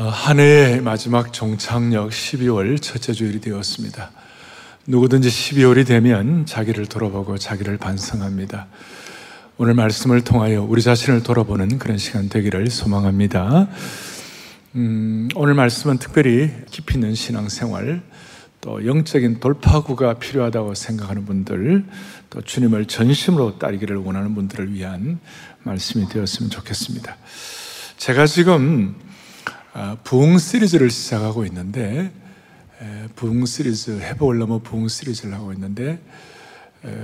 어, 한 해의 마지막 종착역 12월 첫째 주일이 되었습니다. 누구든지 12월이 되면 자기를 돌아보고 자기를 반성합니다. 오늘 말씀을 통하여 우리 자신을 돌아보는 그런 시간 되기를 소망합니다. 음, 오늘 말씀은 특별히 깊이 있는 신앙생활, 또 영적인 돌파구가 필요하다고 생각하는 분들, 또 주님을 전심으로 따르기를 원하는 분들을 위한 말씀이 되었으면 좋겠습니다. 제가 지금 아, 부흥 시리즈를 시작하고 있는데 부흥 시리즈 해보려면 부흥 시리즈를 하고 있는데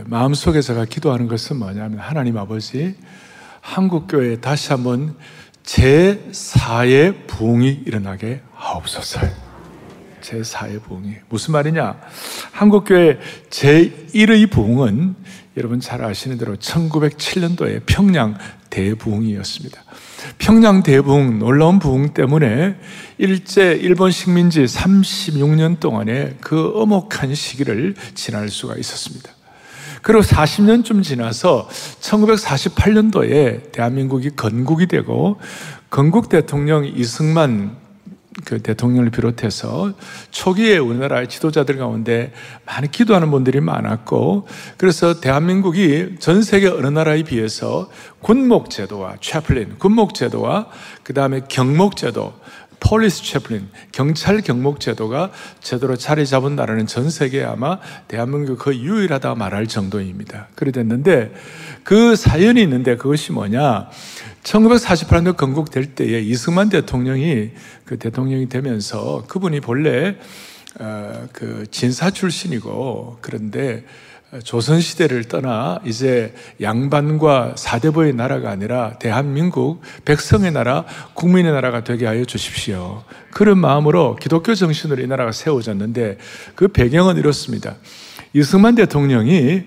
마음속에 제가 기도하는 것은 뭐냐면 하나님 아버지 한국 교회에 다시 한번 제 4의 부흥이 일어나게 하옵소서. 제 4의 부흥이 무슨 말이냐? 한국 교회 제 1의 부흥은 여러분 잘 아시는 대로 1907년도에 평양 대부흥이었습니다. 평양 대부흥, 놀라운 부흥 때문에 일제 일본 식민지 36년 동안의 그 엄혹한 시기를 지날 수가 있었습니다. 그리고 40년쯤 지나서 1948년도에 대한민국이 건국이 되고 건국 대통령 이승만 그 대통령을 비롯해서 초기에 우리나라의 지도자들 가운데 많이 기도하는 분들이 많았고 그래서 대한민국이 전 세계 어느 나라에 비해서 군목 제도와 chaplain, 군목 제도와 그 다음에 경목 제도, police chaplain, 경찰 경목 제도가 제대로 자리 잡은 나라는 전 세계에 아마 대한민국 그 유일하다 말할 정도입니다. 그래 됐는데 그 사연이 있는데 그것이 뭐냐? 1948년 건국될 때에 이승만 대통령이 그 대통령이 되면서 그분이 본래 어, 그 진사 출신이고 그런데 조선 시대를 떠나 이제 양반과 사대부의 나라가 아니라 대한민국 백성의 나라, 국민의 나라가 되게 하여 주십시오. 그런 마음으로 기독교 정신으로 이 나라가 세워졌는데 그 배경은 이렇습니다. 이승만 대통령이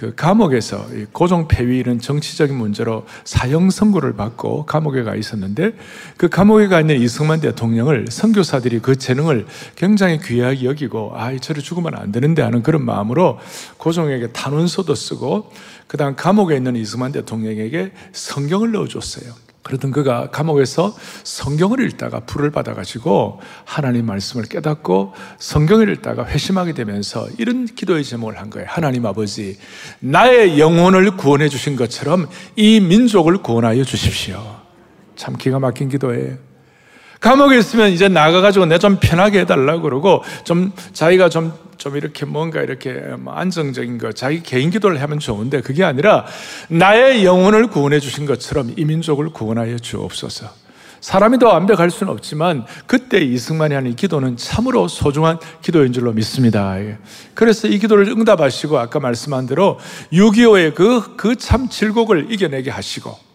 그 감옥에서 고종 폐위는 정치적인 문제로 사형 선고를 받고 감옥에 가 있었는데 그 감옥에 가 있는 이승만 대통령을 선교사들이 그 재능을 굉장히 귀하게 여기고 아, 저를 죽으면 안 되는데 하는 그런 마음으로 고종에게 탄원서도 쓰고 그다음 감옥에 있는 이승만 대통령에게 성경을 넣어줬어요. 그러던 그가 감옥에서 성경을 읽다가 불을 받아가지고 하나님 말씀을 깨닫고 성경을 읽다가 회심하게 되면서 이런 기도의 제목을 한 거예요. 하나님 아버지, 나의 영혼을 구원해 주신 것처럼 이 민족을 구원하여 주십시오. 참 기가 막힌 기도예요. 감옥에 있으면 이제 나가가지고 내 좀 편하게 해달라고 그러고 좀 자기가 좀, 좀 이렇게 뭔가 이렇게 뭐 안정적인 거, 자기 개인 기도를 하면 좋은데 그게 아니라 나의 영혼을 구원해 주신 것처럼 이 민족을 구원하여 주옵소서. 사람이 더 완벽할 수는 없지만 그때 이승만이 하는 기도는 참으로 소중한 기도인 줄로 믿습니다. 그래서 이 기도를 응답하시고 아까 말씀한 대로 6.25의 그, 그 참 질곡을 이겨내게 하시고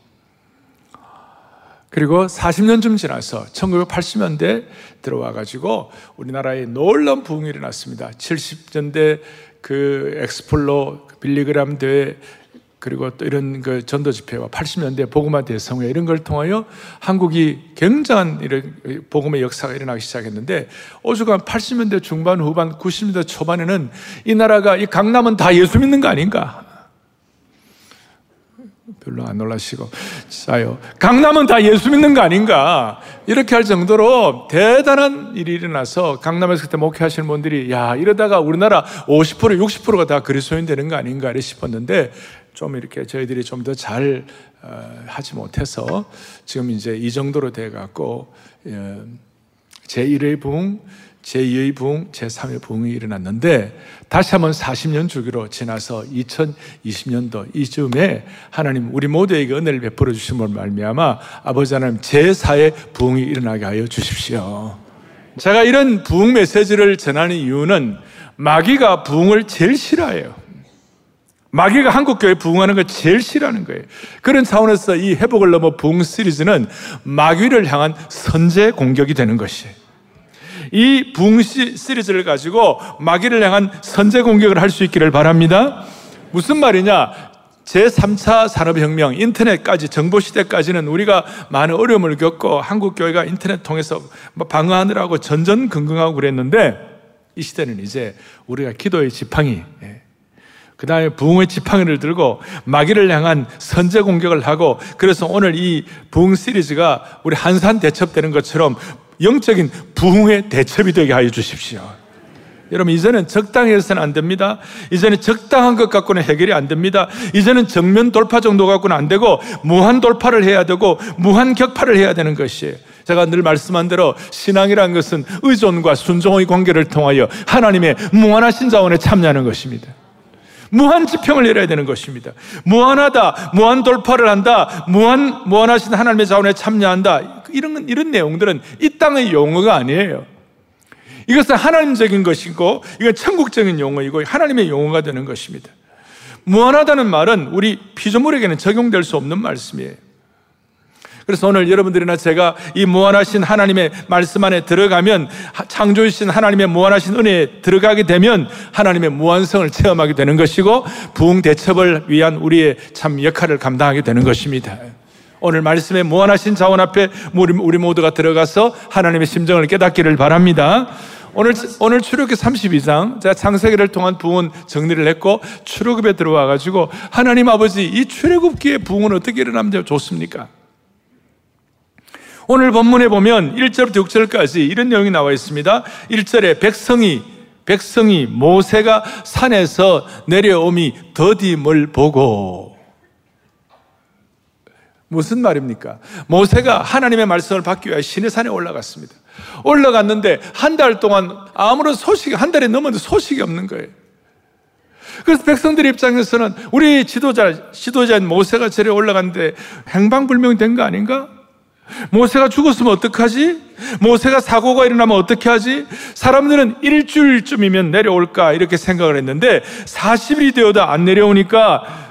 그리고 40년쯤 지나서 1980년대 들어와 가지고 우리나라에 놀라운 부흥이 일어났습니다. 70년대 그 엑스폴로 빌리그람 대회 그리고 또 이런 그 전도 집회와 80년대 복음화 대성회 이런 걸 통하여 한국이 굉장한 이런 복음의 역사가 일어나기 시작했는데 오죽한 80년대 중반 후반 90년대 초반에는 이 나라가 이 강남은 다 예수 믿는 거 아닌가? 별로 안 놀라시고 싸요. 강남은 다 예수 믿는 거 아닌가? 이렇게 할 정도로 대단한 일이 일어나서 강남에서 그때 목회하시는 분들이 야 이러다가 우리나라 50% 60%가 다 그리스도인 되는 거 아닌가 싶었는데 좀 이렇게 저희들이 좀 더잘 어, 하지 못해서 지금 이제 이 정도로 돼 갖고 예, 제 1의 붕 제2의 부흥, 제3의 부흥이 일어났는데 다시 한번 40년 주기로 지나서 2020년도 이쯤에 하나님 우리 모두에게 은혜를 베풀어 주심을 말미암아 아버지 하나님 제4의 부흥이 일어나게 하여 주십시오. 제가 이런 부흥 메시지를 전하는 이유는 마귀가 부흥을 제일 싫어해요. 마귀가 한국교회 부흥하는 걸 제일 싫어하는 거예요. 그런 차원에서 이 회복을 넘어 부흥 시리즈는 마귀를 향한 선제 공격이 되는 것이에요. 이 붕시 시리즈를 가지고 마귀를 향한 선제 공격을 할 수 있기를 바랍니다. 무슨 말이냐? 제3차 산업혁명, 인터넷까지, 정보시대까지는 우리가 많은 어려움을 겪고 한국교회가 인터넷 통해서 뭐 방어하느라고 전전긍긍하고 그랬는데 이 시대는 이제 우리가 기도의 지팡이, 예. 그 다음에 부흥의 지팡이를 들고 마귀를 향한 선제 공격을 하고 그래서 오늘 이 부흥 시리즈가 우리 한산 대첩되는 것처럼 영적인 부흥의 대첩이 되게 하여 주십시오. 여러분, 이제는 적당히 해서는 안 됩니다. 이제는 적당한 것 갖고는 해결이 안 됩니다. 이제는 정면 돌파 정도 갖고는 안 되고, 무한 돌파를 해야 되고, 무한 격파를 해야 되는 것이에요. 제가 늘 말씀한 대로 신앙이란 것은 의존과 순종의 관계를 통하여 하나님의 무한하신 자원에 참여하는 것입니다. 무한 지평을 내려야 되는 것입니다. 무한하다, 무한 돌파를 한다, 무한, 무한하신 하나님의 자원에 참여한다. 이런, 이런 내용들은 이 땅의 용어가 아니에요. 이것은 하나님적인 것이고, 이건 천국적인 용어이고, 하나님의 용어가 되는 것입니다. 무한하다는 말은 우리 피조물에게는 적용될 수 없는 말씀이에요. 그래서 오늘 여러분들이나 제가 이 무한하신 하나님의 말씀 안에 들어가면 창조주신 하나님의 무한하신 은혜에 들어가게 되면 하나님의 무한성을 체험하게 되는 것이고 부흥 대첩을 위한 우리의 참 역할을 감당하게 되는 것입니다. 오늘 말씀에 무한하신 자원 앞에 우리 모두가 들어가서 하나님의 심정을 깨닫기를 바랍니다. 오늘, 오늘 출애굽기 32장, 제가 창세기를 통한 부흥 정리를 했고, 출애굽에 들어와 가지고, 하나님 아버지, 이 출애굽기의 부흥은 어떻게 일어나면 좋습니까? 오늘 본문에 보면 1절부터 6절까지 이런 내용이 나와 있습니다. 1절에 백성이 백성이 모세가 산에서 내려오미 더딤을 보고 무슨 말입니까? 모세가 하나님의 말씀을 받기 위해 신의 산에 올라갔습니다. 올라갔는데 한 달 동안 아무런 소식이 한 달이 넘었는데 소식이 없는 거예요. 그래서 백성들 입장에서는 우리 지도자 지도자인 모세가 저리 올라갔는데 행방불명된 거 아닌가? 모세가 죽었으면 어떡하지? 모세가 사고가 일어나면 어떻게 하지? 사람들은 일주일쯤이면 내려올까 이렇게 생각을 했는데 40일이 되어도 안 내려오니까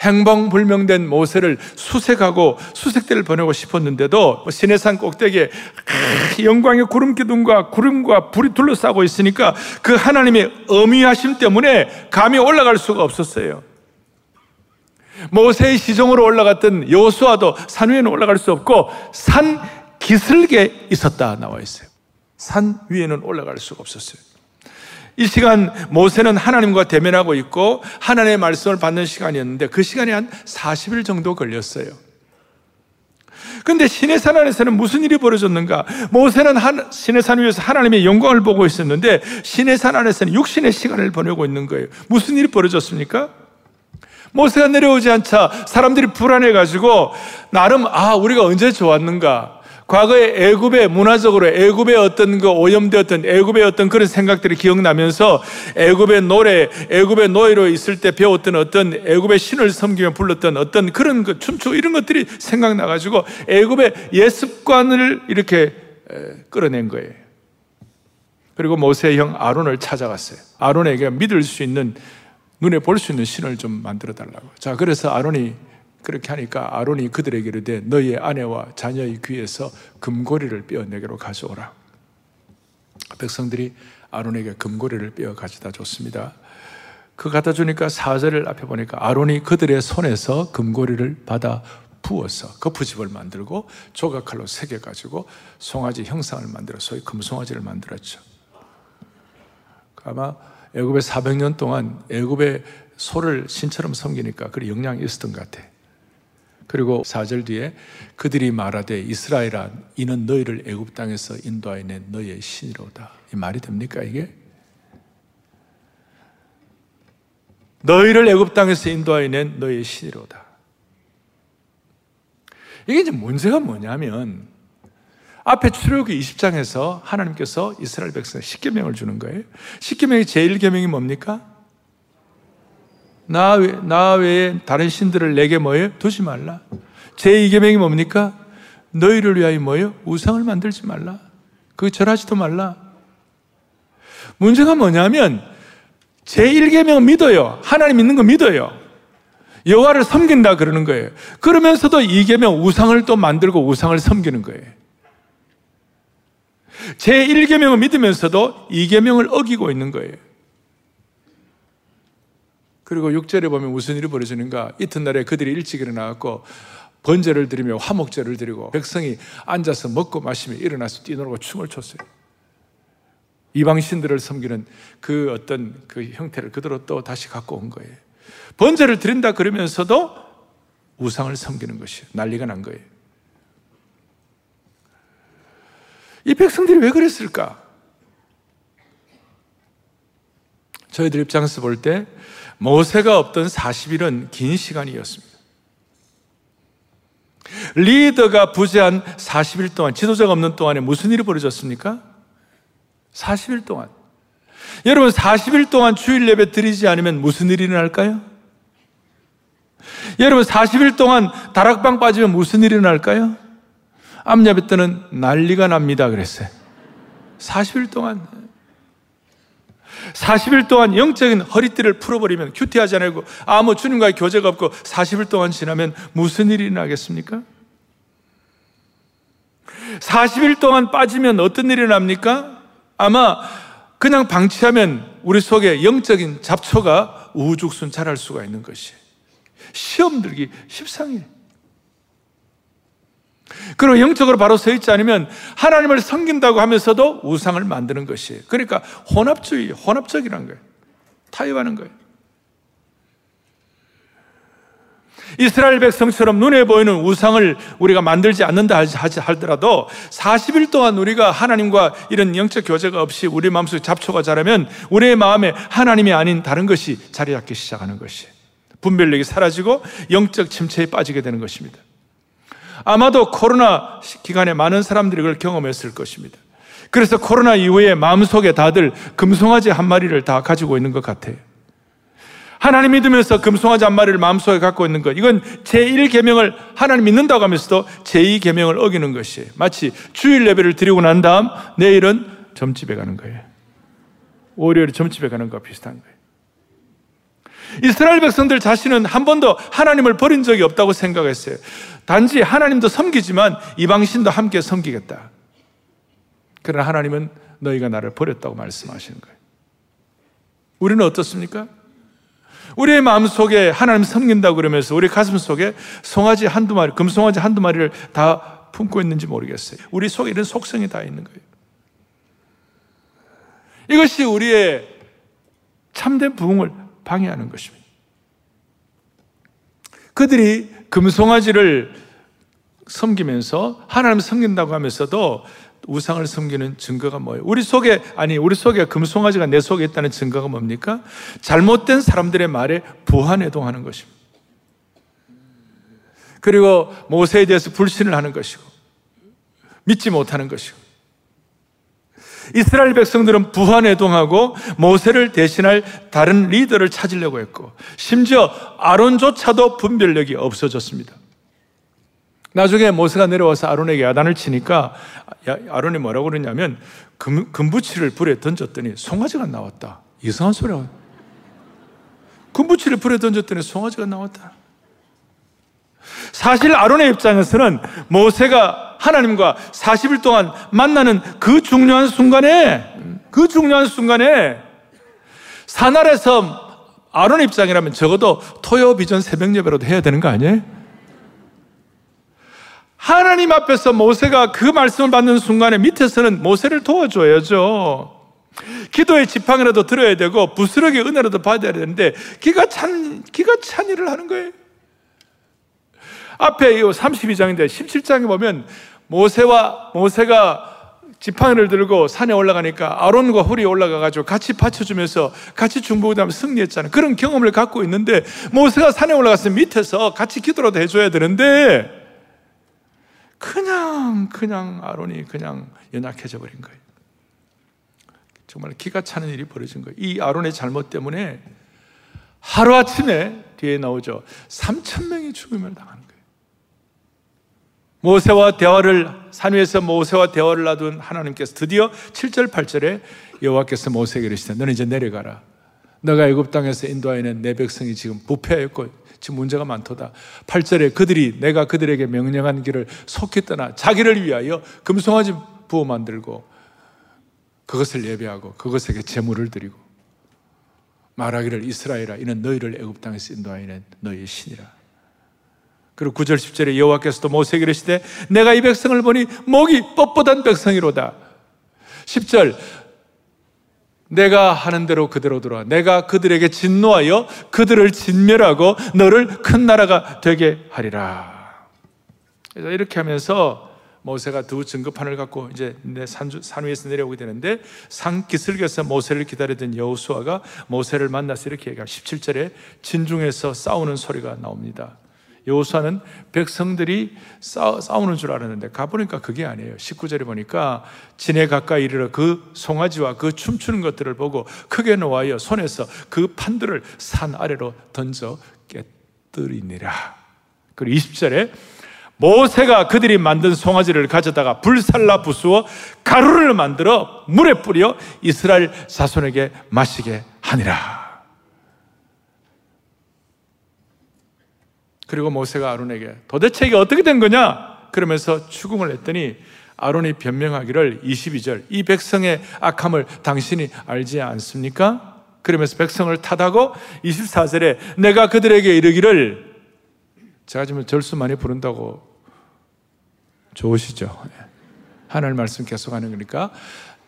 행방불명된 모세를 수색하고 수색대를 보내고 싶었는데도 시내산 꼭대기에 영광의 구름 기둥과 구름과 불이 둘러싸고 있으니까 그 하나님의 어미하심 때문에 감히 올라갈 수가 없었어요. 모세의 시종으로 올라갔던 여호수아도 산 위에는 올라갈 수 없고 산 기슭에 있었다 나와 있어요. 산 위에는 올라갈 수가 없었어요. 이 시간 모세는 하나님과 대면하고 있고 하나님의 말씀을 받는 시간이었는데 그 시간이 한 40일 정도 걸렸어요. 근데 시내산 안에서는 무슨 일이 벌어졌는가? 모세는 한, 시내산 위에서 하나님의 영광을 보고 있었는데 시내산 안에서는 육신의 시간을 보내고 있는 거예요. 무슨 일이 벌어졌습니까? 모세가 내려오지 않자 사람들이 불안해가지고 나름 아 우리가 언제 좋았는가 과거에 애굽의 문화적으로 애굽의 어떤 그 오염되었던 애굽의 어떤 그런 생각들이 기억나면서 애굽의 노래, 애굽의 노예로 있을 때 배웠던 어떤 애굽의 신을 섬기며 불렀던 어떤 그런 그 춤추 이런 것들이 생각나 가지고 애굽의 예습관을 이렇게 끌어낸 거예요. 그리고 모세의 형 아론을 찾아갔어요. 아론에게 믿을 수 있는 눈에 볼 수 있는 신을 좀 만들어 달라고. 자, 그래서 아론이 그렇게 하니까 아론이 그들에게 이르되 너희의 아내와 자녀의 귀에서 금고리를 빼어 내게로 가져오라. 백성들이 아론에게 금고리를 빼어 가져다 줬습니다. 그 갖다 주니까 사절을 앞에 보니까 아론이 그들의 손에서 금고리를 받아 부어서 거푸집을 만들고 조각칼로 새겨 가지고 송아지 형상을 만들어 소위 금송아지를 만들었죠. 아마 애굽에 400년 동안 애굽의 소를 신처럼 섬기니까 그 영향이 있었던 것 같아. 그리고 4절 뒤에 그들이 말하되 이스라엘아 이는 너희를 애굽 땅에서 인도하여 낸 너희의 신이로다. 이 말이 됩니까 이게? 너희를 애굽 땅에서 인도하여 낸 너희의 신이로다. 이게 이제 문제가 뭐냐면 앞에 출애굽기 20장에서 하나님께서 이스라엘 백성에 십계명을 주는 거예요. 십계명의 제1계명이 뭡니까? 나, 외, 나 외에 다른 신들을 내게 뭐예요? 두지 말라. 제2계명이 뭡니까? 너희를 위하여 뭐예요? 우상을 만들지 말라. 그 절하지도 말라. 문제가 뭐냐면 제1계명 믿어요. 하나님 믿는 거 믿어요. 여호와를 섬긴다 그러는 거예요. 그러면서도 2계명 우상을 또 만들고 우상을 섬기는 거예요. 제 1계명을 믿으면서도 2계명을 어기고 있는 거예요. 그리고 6절에 보면 무슨 일이 벌어지는가? 이튿날에 그들이 일찍 일어나갖고 번제를 드리며 화목제를 드리고 백성이 앉아서 먹고 마시며 일어나서 뛰놀고 춤을 췄어요. 이방신들을 섬기는 그 어떤 그 형태를 그대로 또 다시 갖고 온 거예요. 번제를 드린다 그러면서도 우상을 섬기는 것이 난리가 난 거예요. 이 백성들이 왜 그랬을까? 저희들 입장에서 볼 때 모세가 없던 40일은 긴 시간이었습니다. 리더가 부재한 40일 동안, 지도자가 없는 동안에 무슨 일이 벌어졌습니까? 40일 동안. 여러분, 40일 동안 주일 예배 드리지 않으면 무슨 일이 일어날까요? 여러분, 40일 동안 다락방 빠지면 무슨 일이 일어날까요? 암야배 때는 난리가 납니다. 그랬어요. 40일 동안. 40일 동안 영적인 허리띠를 풀어버리면 큐티하지 않고 아무 주님과의 교제가 없고 40일 동안 지나면 무슨 일이 나겠습니까? 40일 동안 빠지면 어떤 일이 납니까? 아마 그냥 방치하면 우리 속에 영적인 잡초가 우후죽순 자랄 수가 있는 것이 시험 들기 십상이에요. 그리고 영적으로 바로 서 있지 않으면 하나님을 섬긴다고 하면서도 우상을 만드는 것이에요. 그러니까 혼합주의, 혼합적이라는 거예요. 타협하는 거예요. 이스라엘 백성처럼 눈에 보이는 우상을 우리가 만들지 않는다 하더라도 40일 동안 우리가 하나님과 이런 영적 교제가 없이 우리 마음속에 잡초가 자라면 우리의 마음에 하나님이 아닌 다른 것이 자리 잡기 시작하는 것이 분별력이 사라지고 영적 침체에 빠지게 되는 것입니다. 아마도 코로나 기간에 많은 사람들이 그걸 경험했을 것입니다. 그래서 코로나 이후에 마음속에 다들 금송아지 한 마리를 다 가지고 있는 것 같아요. 하나님 믿으면서 금송아지 한 마리를 마음속에 갖고 있는 것. 이건 제1계명을 하나님 믿는다고 하면서도 제2계명을 어기는 것이에요. 마치 주일 예배를 드리고 난 다음 내일은 점집에 가는 거예요. 월요일에 점집에 가는 것과 비슷한 거예요. 이스라엘 백성들 자신은 한 번도 하나님을 버린 적이 없다고 생각했어요. 단지 하나님도 섬기지만 이방신도 함께 섬기겠다. 그러나 하나님은 너희가 나를 버렸다고 말씀하시는 거예요. 우리는 어떻습니까? 우리의 마음 속에 하나님 섬긴다고 그러면서 우리 가슴 속에 송아지 한두 마리, 금송아지 한두 마리를 다 품고 있는지 모르겠어요. 우리 속에 이런 속성이 다 있는 거예요. 이것이 우리의 참된 부흥을 방해하는 것입니다. 그들이 금송아지를 섬기면서 하나님 섬긴다고 하면서도 우상을 섬기는 증거가 뭐예요? 우리 속에, 아니, 우리 속에 금송아지가 내 속에 있다는 증거가 뭡니까? 잘못된 사람들의 말에 부한해동하는 것입니다. 그리고 모세에 대해서 불신을 하는 것이고, 믿지 못하는 것이고, 이스라엘 백성들은 부한해동하고 모세를 대신할 다른 리더를 찾으려고 했고, 심지어 아론조차도 분별력이 없어졌습니다. 나중에 모세가 내려와서 아론에게 야단을 치니까 아론이 뭐라고 그러냐면 금, 금부치를 불에 던졌더니 송아지가 나왔다. 이상한 소리야. 금부치를 불에 던졌더니 송아지가 나왔다. 사실 아론의 입장에서는 모세가 하나님과 40일 동안 만나는 그 중요한 순간에 그 중요한 순간에 산 아래서 아론 입장이라면 적어도 토요 비전 새벽 예배라도 해야 되는 거 아니에요? 하나님 앞에서 모세가 그 말씀을 받는 순간에 밑에서는 모세를 도와줘야죠. 기도의 지팡이라도 들어야 되고 부스러기 은혜라도 받아야 되는데 기가 찬 기가 찬 일을 하는 거예요. 앞에 이 32장인데 17장에 보면 모세와 모세가 지팡이를 들고 산에 올라가니까 아론과 홀이 올라가가지고 같이 받쳐주면서 같이 중보하면 승리했잖아요. 그런 경험을 갖고 있는데 모세가 산에 올라가서 밑에서 같이 기도라도 해줘야 되는데 그냥 그냥 아론이 그냥 연약해져 버린 거예요. 정말 기가 차는 일이 벌어진 거예요. 이 아론의 잘못 때문에 하루아침에 뒤에 나오죠. 3천 명이 죽음을 당한 모세와 대화를 산 위에서 모세와 대화를 놔둔 하나님께서 드디어 7절 8절에 여호와께서 모세에게 이르시되 너는 이제 내려가라. 너가 애굽 땅에서 인도하여낸 내 백성이 지금 부패했고 지금 문제가 많도다. 8절에 그들이 내가 그들에게 명령한 길을 속히 떠나 자기를 위하여 금송아지 부어 만들고 그것을 예배하고 그것에게 제물을 드리고 말하기를 이스라엘아 이는 너희를 애굽 땅에서 인도하여낸 너희의 신이라. 그리고 9절 10절에 여호와께서도 모세에게 이르시되 내가 이 백성을 보니 목이 뻣뻣한 백성이로다. 10절 내가 하는 대로 그대로 들어와 내가 그들에게 진노하여 그들을 진멸하고 너를 큰 나라가 되게 하리라. 그래서 이렇게 하면서 모세가 두 증거판을 갖고 이제 산, 산 위에서 내려오게 되는데 산 기슭에서 모세를 기다리던 여호수아가 모세를 만나서 이렇게 얘기합니다. 17절에 진중에서 싸우는 소리가 나옵니다. 여호수아는 백성들이 싸, 싸우는 줄 알았는데 가보니까 그게 아니에요. 19절에 보니까 진에 가까이 이르러 그 송아지와 그 춤추는 것들을 보고 크게 놓아여 손에서 그 판들을 산 아래로 던져 깨뜨리니라. 그리고 20절에 모세가 그들이 만든 송아지를 가져다가 불살라 부수어 가루를 만들어 물에 뿌려 이스라엘 자손에게 마시게 하니라. 그리고 모세가 아론에게 도대체 이게 어떻게 된 거냐? 그러면서 추궁을 했더니 아론이 변명하기를 22절 이 백성의 악함을 당신이 알지 않습니까? 그러면서 백성을 탓하고 24절에 내가 그들에게 이르기를 제가 지금 절수 많이 부른다고 좋으시죠? 하나님 말씀 계속하는 거니까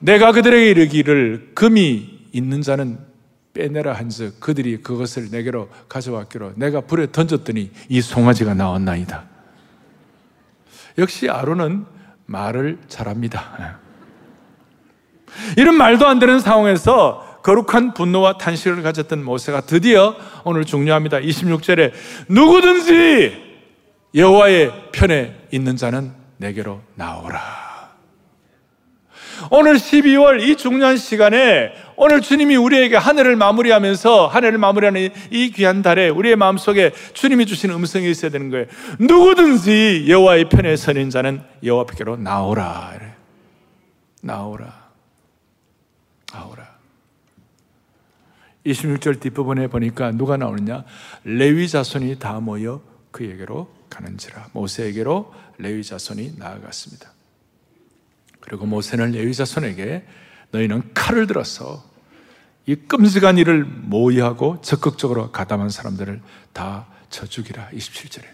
내가 그들에게 이르기를 금이 있는 자는 빼내라 한즉 그들이 그것을 내게로 가져왔기로 내가 불에 던졌더니 이 송아지가 나왔나이다. 역시 아론은 말을 잘합니다. 이런 말도 안 되는 상황에서 거룩한 분노와 탄식을 가졌던 모세가 드디어 오늘 중요합니다. 26절에 누구든지 여호와의 편에 있는 자는 내게로 나오라. 오늘 12월 이 중요한 시간에 오늘 주님이 우리에게 한 해를 마무리하면서 한 해를 마무리하는 이 귀한 달에 우리의 마음속에 주님이 주시는 음성이 있어야 되는 거예요. 누구든지 여호와의 편에 서는 자는 여호와께로 나오라. 나오라. 나오라. 26절 뒷부분에 보니까 누가 나오느냐? 레위 자손이 다 모여 그에게로 가는지라. 모세에게로 레위 자손이 나아갔습니다. 그리고 모세는 레위 자손에게 너희는 칼을 들어서 이 끔찍한 일을 모의하고 적극적으로 가담한 사람들을 다 쳐죽이라. 27절에.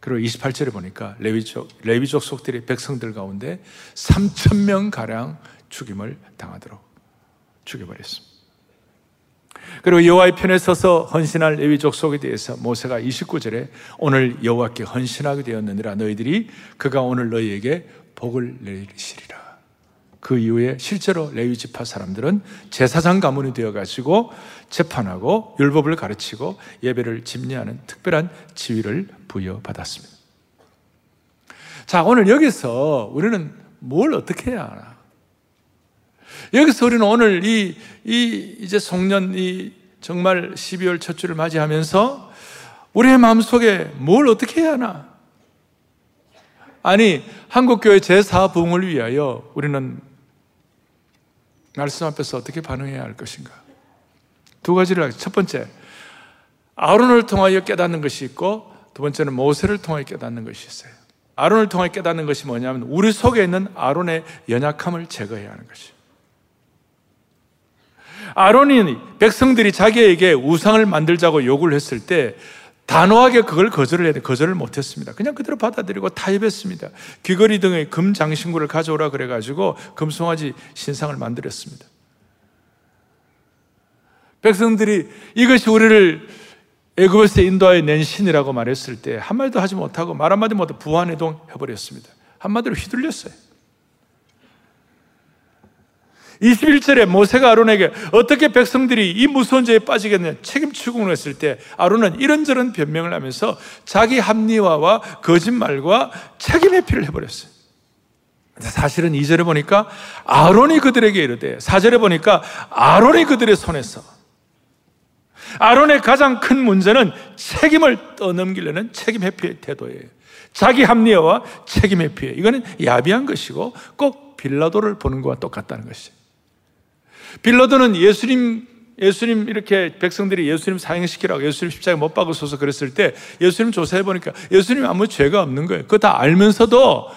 그리고 28절에 보니까 레위족, 레위족 속들이 백성들 가운데 3천명 가량 죽임을 당하도록 죽여버렸습니다. 그리고 여호와의 편에 서서 헌신할 레위족 속에 대해서 모세가 29절에 오늘 여호와께 헌신하게 되었느니라 너희들이 그가 오늘 너희에게 복을 내리시리라. 그 이후에 실제로 레위 지파 사람들은 제사장 가문이 되어 가지고 재판하고 율법을 가르치고 예배를 집례하는 특별한 지위를 부여받았습니다. 자, 오늘 여기서 우리는 뭘 어떻게 해야 하나? 여기서 우리는 오늘 이, 이 이제 송년 이 정말 12월 첫 주를 맞이하면서 우리의 마음속에 뭘 어떻게 해야 하나? 아니, 한국교회 제4부흥을 위하여 우리는 말씀 앞에서 어떻게 반응해야 할 것인가? 두 가지를 하겠습니다. 첫 번째, 아론을 통하여 깨닫는 것이 있고, 두 번째는 모세를 통하여 깨닫는 것이 있어요. 아론을 통하여 깨닫는 것이 뭐냐면, 우리 속에 있는 아론의 연약함을 제거해야 하는 것이에요. 아론이 백성들이 자기에게 우상을 만들자고 요구를 했을 때 단호하게 그걸 거절을 해야 돼. 거절을 못했습니다. 그냥 그대로 받아들이고 타협했습니다. 귀걸이 등의 금 장신구를 가져오라 그래가지고 금송아지 신상을 만들었습니다. 백성들이 이것이 우리를 애굽에서 인도하여 낸 신이라고 말했을 때 한마디도 하지 못하고 말 한마디 못하고 부안해동 해버렸습니다. 한마디로 휘둘렸어요. 21절에 모세가 아론에게 어떻게 백성들이 이 무서운 죄에 빠지겠느냐 책임 추궁을 했을 때 아론은 이런저런 변명을 하면서 자기 합리화와 거짓말과 책임 회피를 해버렸어요. 사실은 2절에 보니까 아론이 그들에게 이르되 4절에 보니까 아론이 그들의 손에서 아론의 가장 큰 문제는 책임을 떠넘기려는 책임 회피의 태도예요. 자기 합리화와 책임 회피예요. 이거는 야비한 것이고 꼭 빌라도를 보는 것과 똑같다는 것이죠. 빌라도는 예수님 예수님 이렇게 백성들이 예수님 사형시키라고 예수님 십자가에 못 박으소서 그랬을 때 예수님 조사해 보니까 예수님 아무 죄가 없는 거예요. 그거 다 알면서도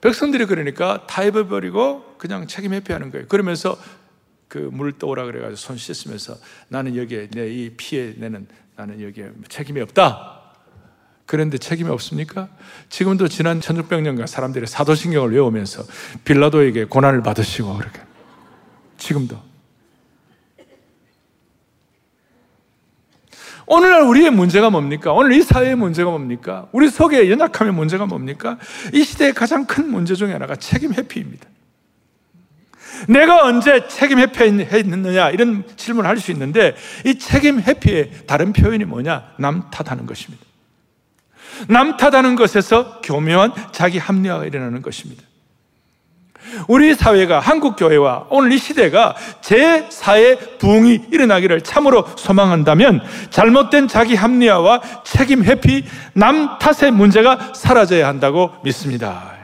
백성들이 그러니까 타협해 버리고 그냥 책임 회피하는 거예요. 그러면서 그 물 떠오라 그래가지고 손 씻으면서 나는 여기에 내 이 피해 내는 나는 여기에 책임이 없다. 그런데 책임이 없습니까? 지금도 지난 1600년간 사람들이 사도신경을 외우면서 빌라도에게 고난을 받으시고 그렇게 지금도 오늘날 우리의 문제가 뭡니까? 오늘 이 사회의 문제가 뭡니까? 우리 속의 연약함의 문제가 뭡니까? 이 시대의 가장 큰 문제 중에 하나가 책임 회피입니다. 내가 언제 책임 회피했느냐 이런 질문을 할 수 있는데 이 책임 회피의 다른 표현이 뭐냐? 남 탓하는 것입니다. 남 탓하는 것에서 교묘한 자기 합리화가 일어나는 것입니다. 우리 사회가 한국 교회와 오늘 이 시대가 제4의 부흥이 일어나기를 참으로 소망한다면 잘못된 자기 합리화와 책임 회피, 남 탓의 문제가 사라져야 한다고 믿습니다.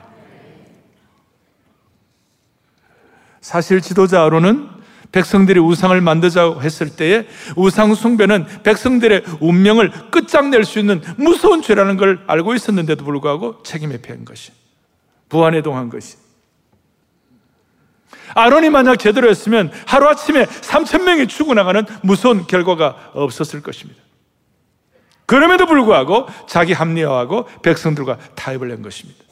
사실 지도자 아론은 백성들이 우상을 만들자고 했을 때에 우상 숭배는 백성들의 운명을 끝장낼 수 있는 무서운 죄라는 걸 알고 있었는데도 불구하고 책임 회피한 것이 부안해동한 것이 아론이 만약 제대로 했으면 하루아침에 3천 명이 죽어나가는 무서운 결과가 없었을 것입니다. 그럼에도 불구하고 자기 합리화하고 백성들과 타협을 한 것입니다.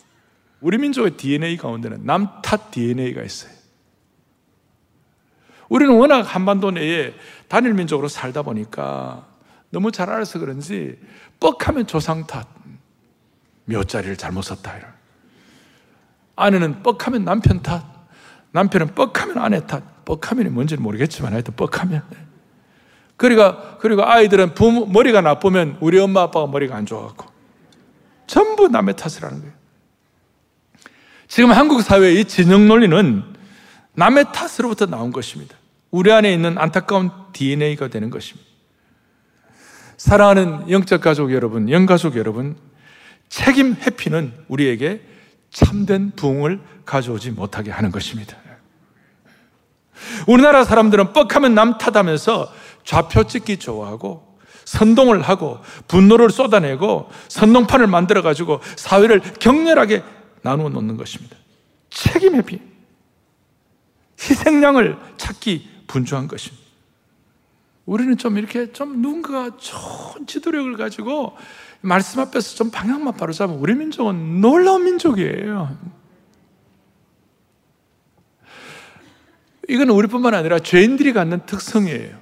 우리 민족의 DNA 가운데는 남탓 DNA가 있어요. 우리는 워낙 한반도 내에 단일 민족으로 살다 보니까 너무 잘 알아서 그런지 뻑하면 조상 탓, 몇 자리를 잘못 썼다. 이런. 아내는 뻑하면 남편 탓, 남편은 뻑하면 아내 탓, 뻑하면이 뭔지는 모르겠지만 하여튼 뻑하면. 그러니까, 그리고 아이들은 부모, 머리가 나쁘면 우리 엄마 아빠가 머리가 안 좋아갖고 전부 남의 탓을 하는 거예요. 지금 한국 사회의 이 진영 논리는 남의 탓으로부터 나온 것입니다. 우리 안에 있는 안타까운 DNA가 되는 것입니다. 사랑하는 영적 가족 여러분, 영가족 여러분, 책임 회피는 우리에게 참된 부흥을 가져오지 못하게 하는 것입니다. 우리나라 사람들은 뻑하면 남 탓하면서 좌표 찍기 좋아하고 선동을 하고 분노를 쏟아내고 선동판을 만들어 가지고 사회를 격렬하게 나누어 놓는 것입니다. 책임 회피. 희생양을 찾기 분주한 것입니다. 우리는 좀 이렇게 좀 누군가가 좋은 지도력을 가지고 말씀 앞에서 좀 방향만 바로 잡으면 우리 민족은 놀라운 민족이에요. 이건 우리뿐만 아니라 죄인들이 갖는 특성이에요.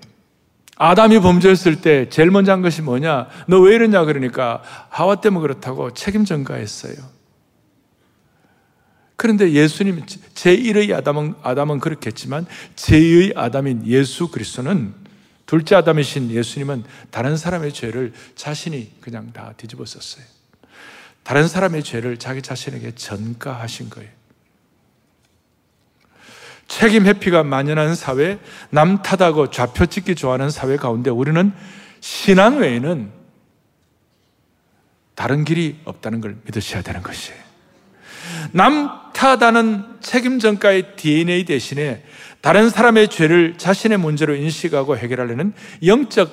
아담이 범죄했을 때 제일 먼저 한 것이 뭐냐? 너 왜 이러냐? 그러니까 하와 때문에 그렇다고 책임 전가했어요. 그런데 예수님, 제1의 아담은, 아담은 그렇겠지만 제2의 아담인 예수 그리스도는 둘째 아담이신 예수님은 다른 사람의 죄를 자신이 그냥 다 뒤집어 썼어요. 다른 사람의 죄를 자기 자신에게 전가하신 거예요. 책임 회피가 만연한 사회, 남 탓하고 좌표 찍기 좋아하는 사회 가운데 우리는 신앙 외에는 다른 길이 없다는 걸 믿으셔야 되는 것이에요. 남 탓하는 책임 전가의 DNA 대신에 다른 사람의 죄를 자신의 문제로 인식하고 해결하려는 영적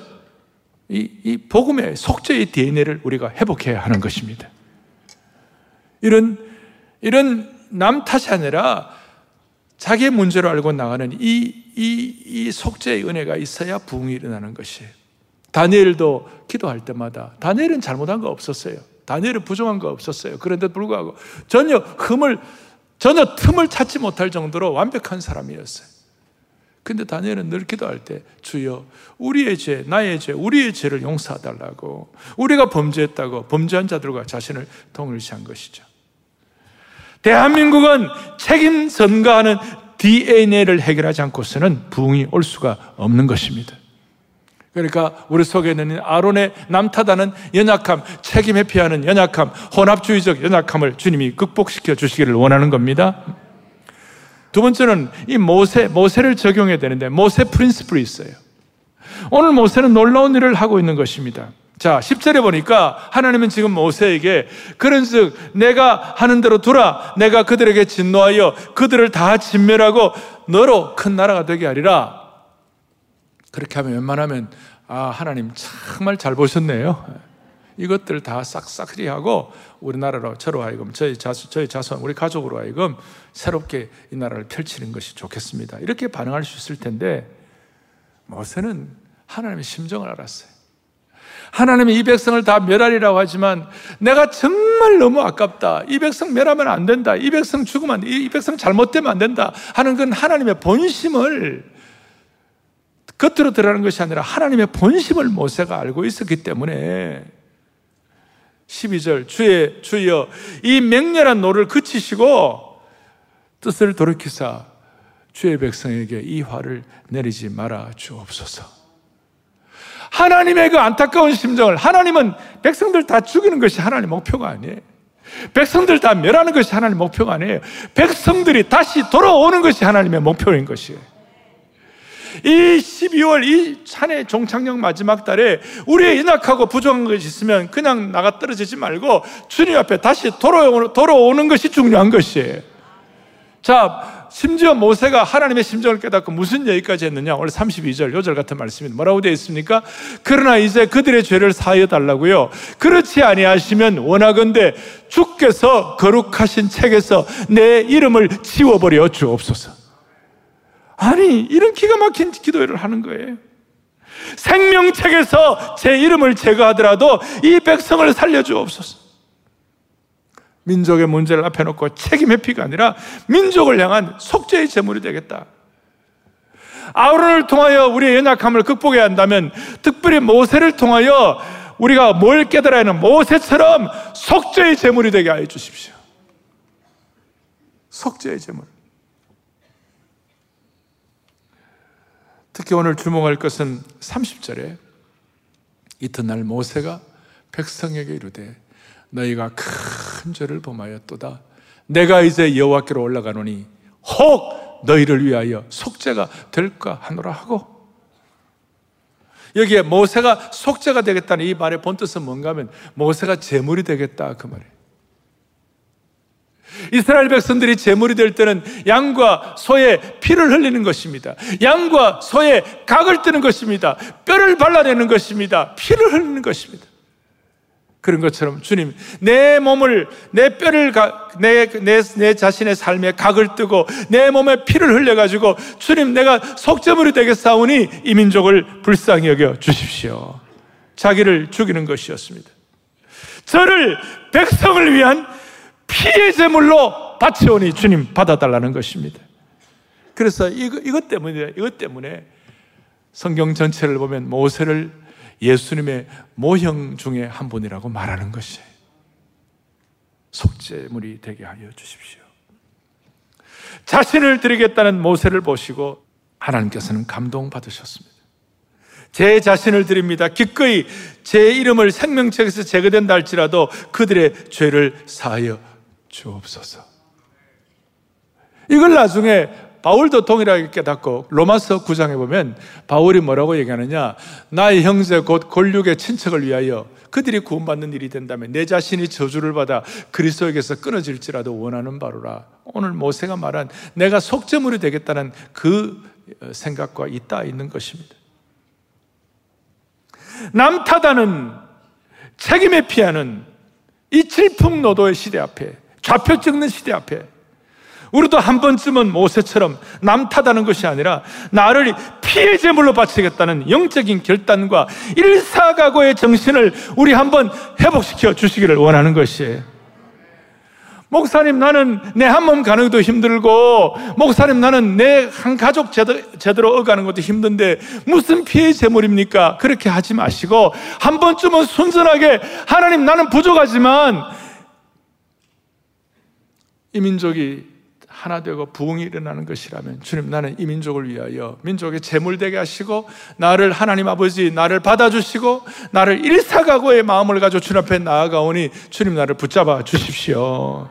이, 이 복음의 속죄의 DNA를 우리가 회복해야 하는 것입니다. 이런 이런 남 탓이 아니라 자기의 문제로 알고 나가는 이, 이, 이 속죄의 은혜가 있어야 부흥이 일어나는 것이에요. 다니엘도 기도할 때마다 다니엘은 잘못한 거 없었어요. 다니엘은 부정한 거 없었어요. 그런데 불구하고 전혀 흠을 전혀 틈을 찾지 못할 정도로 완벽한 사람이었어요. 근데 다니엘은 늘 기도할 때 주여 우리의 죄, 나의 죄, 우리의 죄를 용서하달라고 우리가 범죄했다고 범죄한 자들과 자신을 동일시한 것이죠. 대한민국은 책임 전가하는 DNA를 해결하지 않고서는 부흥이 올 수가 없는 것입니다. 그러니까 우리 속에 있는 아론의 남타다는 연약함, 책임 회피하는 연약함, 혼합주의적 연약함을 주님이 극복시켜 주시기를 원하는 겁니다. 두 번째는 이 모세, 모세를 적용해야 되는데 모세 프린스플이 있어요. 오늘 모세는 놀라운 일을 하고 있는 것입니다. 자, 10절에 보니까 하나님은 지금 모세에게 그런 즉 내가 하는 대로 두라 내가 그들에게 진노하여 그들을 다 진멸하고 너로 큰 나라가 되게 하리라. 그렇게 하면 웬만하면 아, 하나님 정말 잘 보셨네요. 이것들 다 싹싹 하고 우리나라로 저로 하여금 저희 자손, 저희 자손, 우리 가족으로 하여금 새롭게 이 나라를 펼치는 것이 좋겠습니다. 이렇게 반응할 수 있을 텐데 모세는 하나님의 심정을 알았어요. 하나님이 이 백성을 다 멸하리라고 하지만 내가 정말 너무 아깝다. 이 백성 멸하면 안 된다. 이 백성 죽으면 이 백성 잘못되면 안 된다. 하는 건 하나님의 본심을 겉으로 드러나는 것이 아니라 하나님의 본심을 모세가 알고 있었기 때문에 12절 주의 주여 이 맹렬한 노를 그치시고 뜻을 돌이키사 주의 백성에게 이 화를 내리지 말아 주옵소서. 하나님의 그 안타까운 심정을 하나님은 백성들 다 죽이는 것이 하나님의 목표가 아니에요. 백성들 다 멸하는 것이 하나님의 목표가 아니에요. 백성들이 다시 돌아오는 것이 하나님의 목표인 것이에요. 이 12월 이 한해 종착역 마지막 달에 우리의 인악하고 부족한 것이 있으면 그냥 나가 떨어지지 말고 주님 앞에 다시 돌아오는, 것이 중요한 것이에요. 자, 심지어 모세가 하나님의 심정을 깨닫고 무슨 얘기까지 했느냐? 오늘 32절, 요절 같은 말씀입니다. 뭐라고 되어 있습니까? 그러나 이제 그들의 죄를 사하여 달라고요. 그렇지 아니하시면 원하건대 주께서 거룩하신 책에서 내 이름을 지워버려 주옵소서. 아니, 이런 기가 막힌 기도를 하는 거예요. 생명책에서 제 이름을 제거하더라도 이 백성을 살려주옵소서. 민족의 문제를 앞에 놓고 책임 회피가 아니라 민족을 향한 속죄의 제물이 되겠다. 아우론을 통하여 우리의 연약함을 극복해야 한다면 특별히 모세를 통하여 우리가 뭘 깨달아야 하는 모세처럼 속죄의 제물이 되게 하여 주십시오. 속죄의 제물. 특히 오늘 주목할 것은 30절에 이튿날 모세가 백성에게 이르되 너희가 큰 죄를 범하였도다. 내가 이제 여호와께로 올라가노니 혹 너희를 위하여 속죄가 될까 하노라 하고. 여기에 모세가 속죄가 되겠다는 이 말의 본뜻은 뭔가 하면 모세가 제물이 되겠다 그 말이에요 이스라엘 백성들이 제물이 될 때는 양과 소의 피를 흘리는 것입니다. 양과 소의 각을 뜨는 것입니다. 뼈를 발라내는 것입니다. 피를 흘리는 것입니다. 그런 것처럼 주님, 내 몸을, 내 뼈를, 내, 내, 내 자신의 삶에 각을 뜨고 내 몸에 피를 흘려가지고 주님, 내가 속죄물이 되겠사오니 이 민족을 불쌍히 여겨 주십시오. 자기를 죽이는 것이었습니다. 저를 백성을 위한 피의 제물로 바치오니 주님 받아달라는 것입니다. 그래서 이거, 이것 때문에, 이것 때문에 성경 전체를 보면 모세를 예수님의 모형 중에 한 분이라고 말하는 것이에요. 속죄물이 되게 하여 주십시오. 자신을 드리겠다는 모세를 보시고 하나님께서는 감동받으셨습니다. 제 자신을 드립니다. 기꺼이 제 이름을 생명책에서 제거된다 할지라도 그들의 죄를 사하여 주옵소서. 이걸 나중에 바울도 동일하게 깨닫고 로마서 9장에 보면 바울이 뭐라고 얘기하느냐? 나의 형제 곧 권력의 친척을 위하여 그들이 구원받는 일이 된다면 내 자신이 저주를 받아 그리스도에게서 끊어질지라도 원하는 바로라. 오늘 모세가 말한 내가 속죄물이 되겠다는 그 생각과 있다 있는 것입니다. 남타다는 책임에 피하는 이 질풍노도의 시대 앞에 좌표 찍는 시대 앞에 우리도 한 번쯤은 모세처럼 남탓하는 것이 아니라 나를 피해 제물로 바치겠다는 영적인 결단과 일사각오의 정신을 우리 한번 회복시켜 주시기를 원하는 것이에요. 목사님 나는 내 한 몸 가는 것도 힘들고 목사님 나는 내 한 가족 제대로, 제대로 어가는 것도 힘든데 무슨 피해 제물입니까? 그렇게 하지 마시고 한 번쯤은 순전하게 하나님 나는 부족하지만 이 민족이 하나 되고 부흥이 일어나는 것이라면 주님 나는 이 민족을 위하여 민족의 재물 되게 하시고 나를 하나님 아버지 나를 받아주시고 나를 일사각오의 마음을 가지고 주님 앞에 나아가오니 주님 나를 붙잡아 주십시오.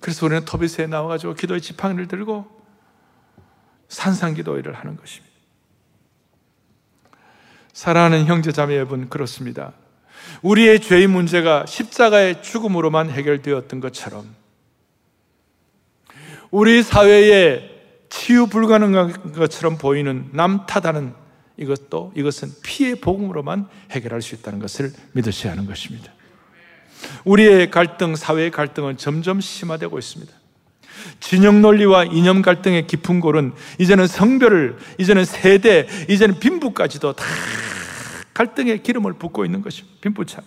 그래서 우리는 터비스에 나와가지고 기도의 지팡이를 들고 산상기도회를 하는 것입니다. 사랑하는 형제 자매 여러분 그렇습니다. 우리의 죄의 문제가 십자가의 죽음으로만 해결되었던 것처럼 우리 사회에 치유 불가능한 것처럼 보이는 남탓하는 이것도 이것은 피의 복음으로만 해결할 수 있다는 것을 믿으셔야 하는 것입니다. 우리의 갈등, 사회의 갈등은 점점 심화되고 있습니다. 진영 논리와 이념 갈등의 깊은 골은 이제는 성별을, 이제는 세대, 이제는 빈부까지도 다 갈등의 기름을 붓고 있는 것입니다. 빈부차.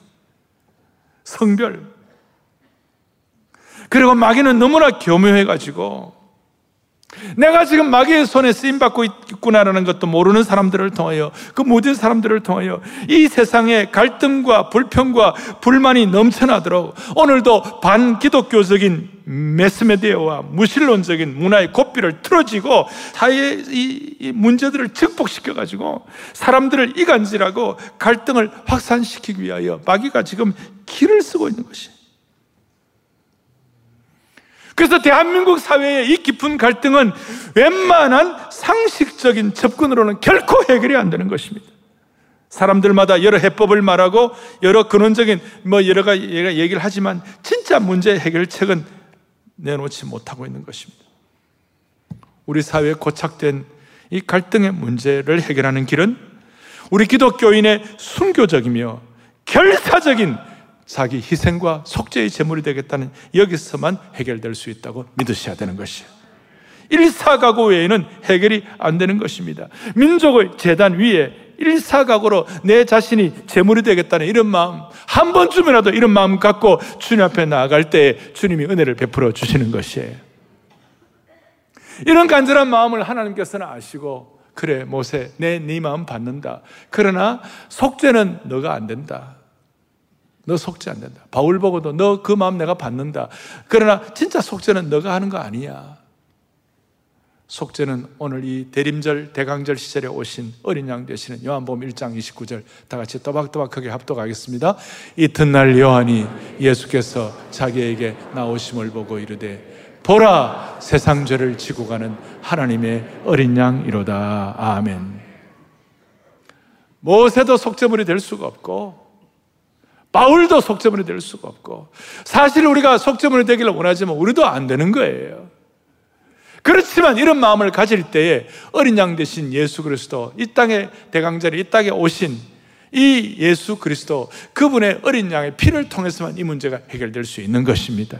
성별. 그리고 마귀는 너무나 교묘해가지고 내가 지금 마귀의 손에 쓰임 받고 있구나라는 것도 모르는 사람들을 통하여 그 모든 사람들을 통하여 이 세상에 갈등과 불평과 불만이 넘쳐나도록 오늘도 반기독교적인 메스메디어와 무신론적인 문화의 고삐를 틀어지고 사회의 이 문제들을 증폭시켜 가지고 사람들을 이간질하고 갈등을 확산시키기 위하여 마귀가 지금 길을 쓰고 있는 것이. 그래서 대한민국 사회의 이 깊은 갈등은 웬만한 상식적인 접근으로는 결코 해결이 안 되는 것입니다. 사람들마다 여러 해법을 말하고 여러 근원적인 뭐 여러 가지 얘기를 하지만 진짜 문제 해결책은 내놓지 못하고 있는 것입니다. 우리 사회에 고착된 이 갈등의 문제를 해결하는 길은 우리 기독교인의 순교적이며 결사적인 자기 희생과 속죄의 제물이 되겠다는 여기서만 해결될 수 있다고 믿으셔야 되는 것이에요. 일사가고 외에는 해결이 안 되는 것입니다. 민족의 재단 위에 일사각오로 내 자신이 제물이 되겠다는 이런 마음, 한 번쯤이라도 이런 마음 갖고 주님 앞에 나아갈 때 주님이 은혜를 베풀어 주시는 것이에요. 이런 간절한 마음을 하나님께서는 아시고, 그래, 모세, 내 네 마음 받는다. 그러나 속죄는 너가 안 된다. 너안 된다. 바울 보고도 너 그 마음 내가 받는다. 그러나 진짜 속죄는 너가 하는 거 아니야. 속죄는 오늘 이 대림절 대강절 시절에 오신 어린 양 되시는 요한복음 1장 29절 다 같이 또박또박하게 합독하겠습니다. 이튿날 요한이 예수께서 자기에게 나오심을 보고 이르되 보라 세상 죄를 지고 가는 하나님의 어린 양이로다. 아멘. 모세도 속죄물이 될 수가 없고 바울도 속죄물이 될 수가 없고 사실 우리가 속죄물이 되기를 원하지만 우리도 안 되는 거예요. 그렇지만 이런 마음을 가질 때에 어린 양 대신 예수 그리스도 이 땅에 대강자리 이 땅에 오신 이 예수 그리스도 그분의 어린 양의 피를 통해서만 이 문제가 해결될 수 있는 것입니다.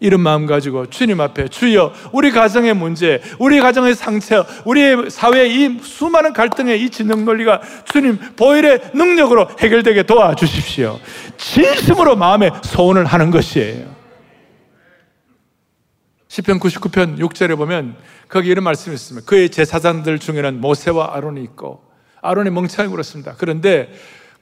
이런 마음 가지고 주님 앞에 주여 우리 가정의 문제, 우리 가정의 상처, 우리 사회의 이 수많은 갈등의 이 진영 논리가 주님 보혈의 능력으로 해결되게 도와주십시오. 진심으로 마음에 소원을 하는 것이에요. 10편 99편 6절에 보면 거기 이런 말씀이 있습니다. 그의 제사장들 중에는 모세와 아론이 있고 아론이 멍청하게 굴었습니다. 그런데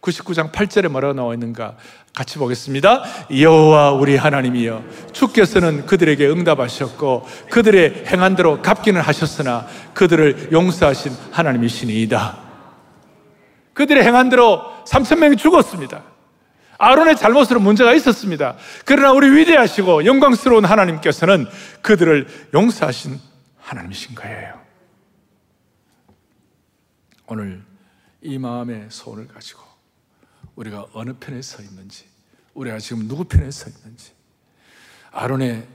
99장 8절에 뭐라고 나와 있는가 같이 보겠습니다. 여호와 우리 하나님이여 주께서는 그들에게 응답하셨고 그들의 행한 대로 갚기는 하셨으나 그들을 용서하신 하나님이시니이다. 그들의 행한 대로 3천 명이 죽었습니다. 아론의 잘못으로 문제가 있었습니다. 그러나 우리 위대하시고 영광스러운 하나님께서는 그들을 용서하신 하나님이신 거예요. 오늘 이 마음의 소원을 가지고 우리가 어느 편에 서 있는지, 우리가 지금 누구 편에 서 있는지, 아론의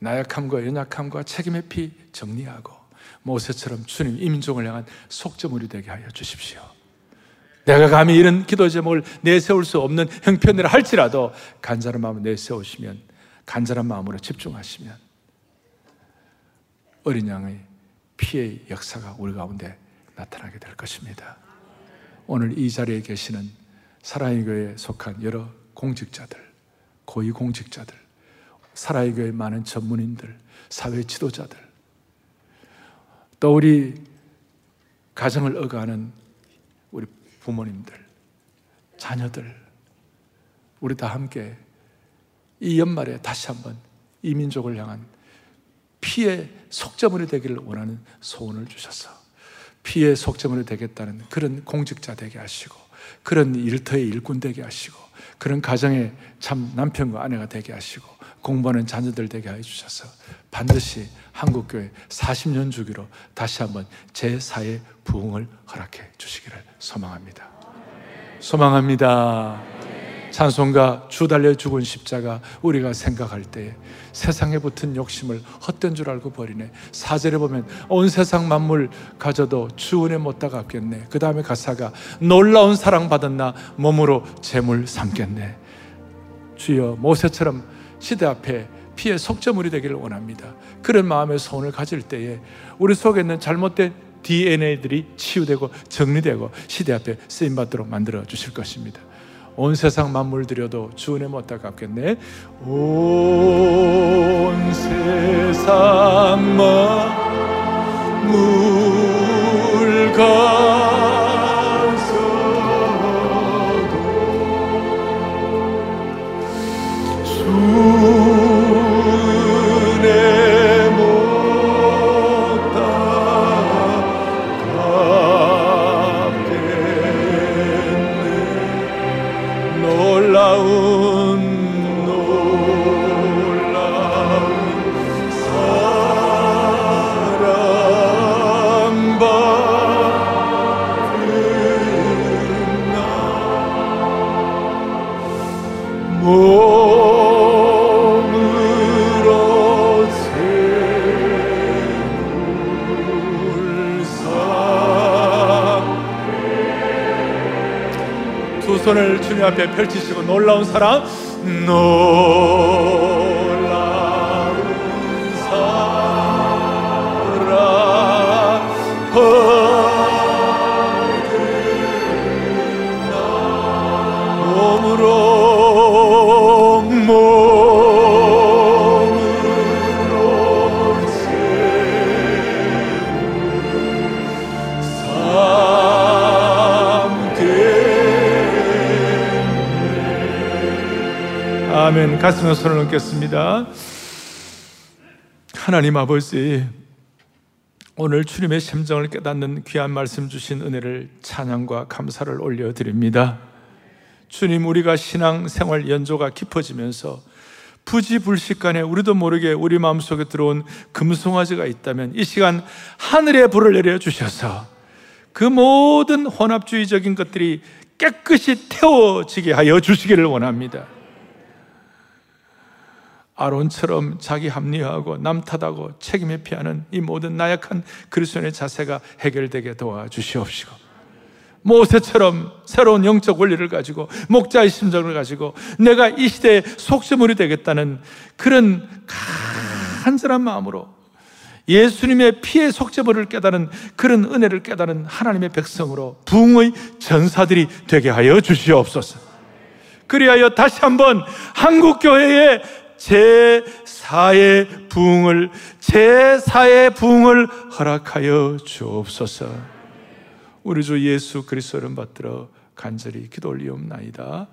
나약함과 연약함과 책임의 피 정리하고 모세처럼 주님 임종을 향한 속죄물이 되게 하여 주십시오. 내가 감히 이런 기도 제목을 내세울 수 없는 형편이라 할지라도 간절한 마음을 내세우시면 간절한 마음으로 집중하시면 어린 양의 피의 역사가 우리 가운데 나타나게 될 것입니다. 오늘 이 자리에 계시는 사랑의 교회에 속한 여러 공직자들, 고위 공직자들, 사랑의 교회 많은 전문인들, 사회 지도자들, 또 우리 가정을 어가는 우리 부모님들, 자녀들, 우리 다 함께 이 연말에 다시 한번 이 민족을 향한 피의 속죄물이 되기를 원하는 소원을 주셔서 피의 속죄물이 되겠다는 그런 공직자 되게 하시고 그런 일터의 일꾼 되게 하시고 그런 가정의 참 남편과 아내가 되게 하시고 공부하는 자녀들 되게 해 주셔서 반드시 한국교회 40년 주기로 다시 한번 제4의 부흥을 허락해 주시기를 소망합니다. 소망합니다. 찬송가 주 달려 죽은 십자가 우리가 생각할 때 세상에 붙은 욕심을 헛된 줄 알고 버리네. 사절에 보면 온 세상 만물 가져도 주은에 못다 갚겠네. 그 다음에 가사가 놀라운 사랑 받은 나 몸으로 재물 삼겠네. 주여 모세처럼 시대 앞에 피의 속죄물이 되기를 원합니다. 그런 마음의 소원을 가질 때에 우리 속에 있는 잘못된 DNA들이 치유되고 정리되고 시대 앞에 쓰임 받도록 만들어 주실 것입니다. 온 세상 만물 들여도 주 은혜 못다 갚겠네. 온 세상 만물 가 앞에 펼치시고 놀라운 사랑 놀 아멘. 가슴에 손을 얹겠습니다. 하나님 아버지 오늘 주님의 심정을 깨닫는 귀한 말씀 주신 은혜를 찬양과 감사를 올려드립니다. 주님 우리가 신앙 생활 연조가 깊어지면서 부지불식간에 우리도 모르게 우리 마음속에 들어온 금송아지가 있다면 이 시간 하늘의 불을 내려 주셔서 그 모든 혼합주의적인 것들이 깨끗이 태워지게 하여 주시기를 원합니다. 아론처럼 자기 합리화하고 남 탓하고 책임에 피하는 이 모든 나약한 그리스도의 자세가 해결되게 도와주시옵시고 모세처럼 새로운 영적 원리를 가지고 목자의 심정을 가지고 내가 이 시대의 속죄물이 되겠다는 그런 간절한 마음으로 예수님의 피의 속죄물을 깨달은 그런 은혜를 깨달은 하나님의 백성으로 부흥의 전사들이 되게 하여 주시옵소서. 그리하여 다시 한번 한국 교회의 제4의 부흥을 제4의 부흥을 허락하여 주옵소서. 우리 주 예수 그리스도를 받들어 간절히 기도 올리옵나이다.